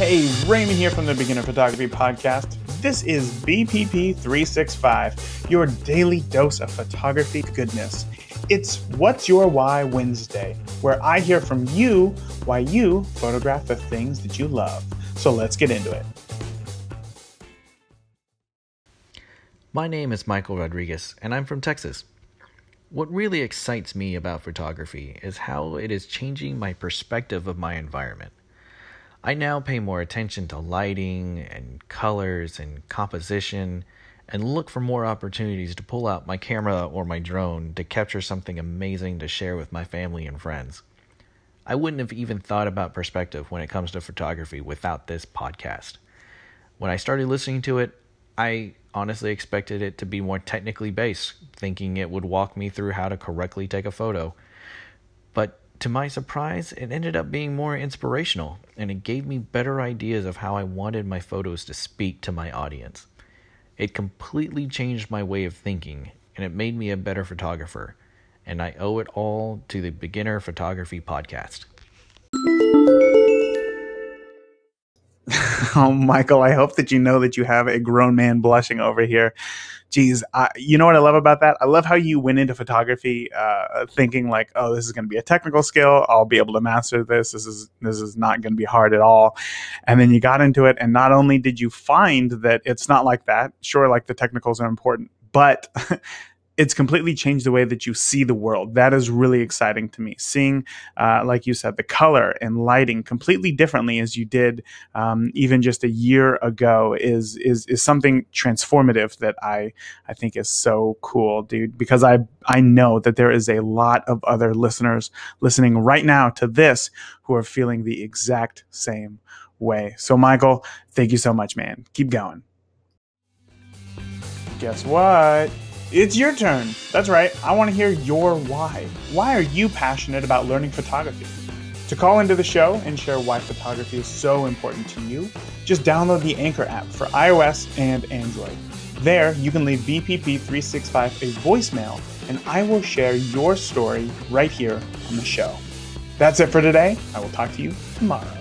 Hey, Raymond here from the Beginner Photography Podcast. This is BPP 365, your daily dose of photography goodness. It's What's Your Why Wednesday, where I hear from you why you photograph the things that you love. So let's get into it. My name is Michael Rodriguez, and I'm from Texas. What really excites me about photography is how it is changing my perspective of my environment. I now pay more attention to lighting and colors and composition and look for more opportunities to pull out my camera or my drone to capture something amazing to share with my family and friends. I wouldn't have even thought about perspective when it comes to photography without this podcast. When I started listening to it, I honestly expected it to be more technically based, thinking it would walk me through how to correctly take a photo. But to my surprise, it ended up being more inspirational, and it gave me better ideas of how I wanted my photos to speak to my audience. It completely changed my way of thinking, and it made me a better photographer. And I owe it all to the Beginner Photography Podcast. oh, Michael, I hope that you know that you have a grown man blushing over here. Geez, I, you know what I love about that? I love how you went into photography uh, thinking like, oh, this is going to be a technical skill. I'll be able to master this. This is this is not going to be hard at all. And then you got into it, and not only did you find that it's not like that. Sure, like the technicals are important, but it's completely changed the way that you see the world. That is really exciting to me. Seeing, uh, like you said, the color and lighting completely differently as you did um, even just a year ago is is is something transformative that I I think is so cool, dude. Because I I know that there is a lot of other listeners listening right now to this who are feeling the exact same way. So, Michael, thank you so much, man. Keep going. Guess what? It's your turn. That's right. I want to hear your why. Why are you passionate about learning photography? To call into the show and share why photography is so important to you, just download the Anchor app for iOS and Android. There, you can leave BPP365 a voicemail, and I will share your story right here on the show. That's it for today. I will talk to you tomorrow.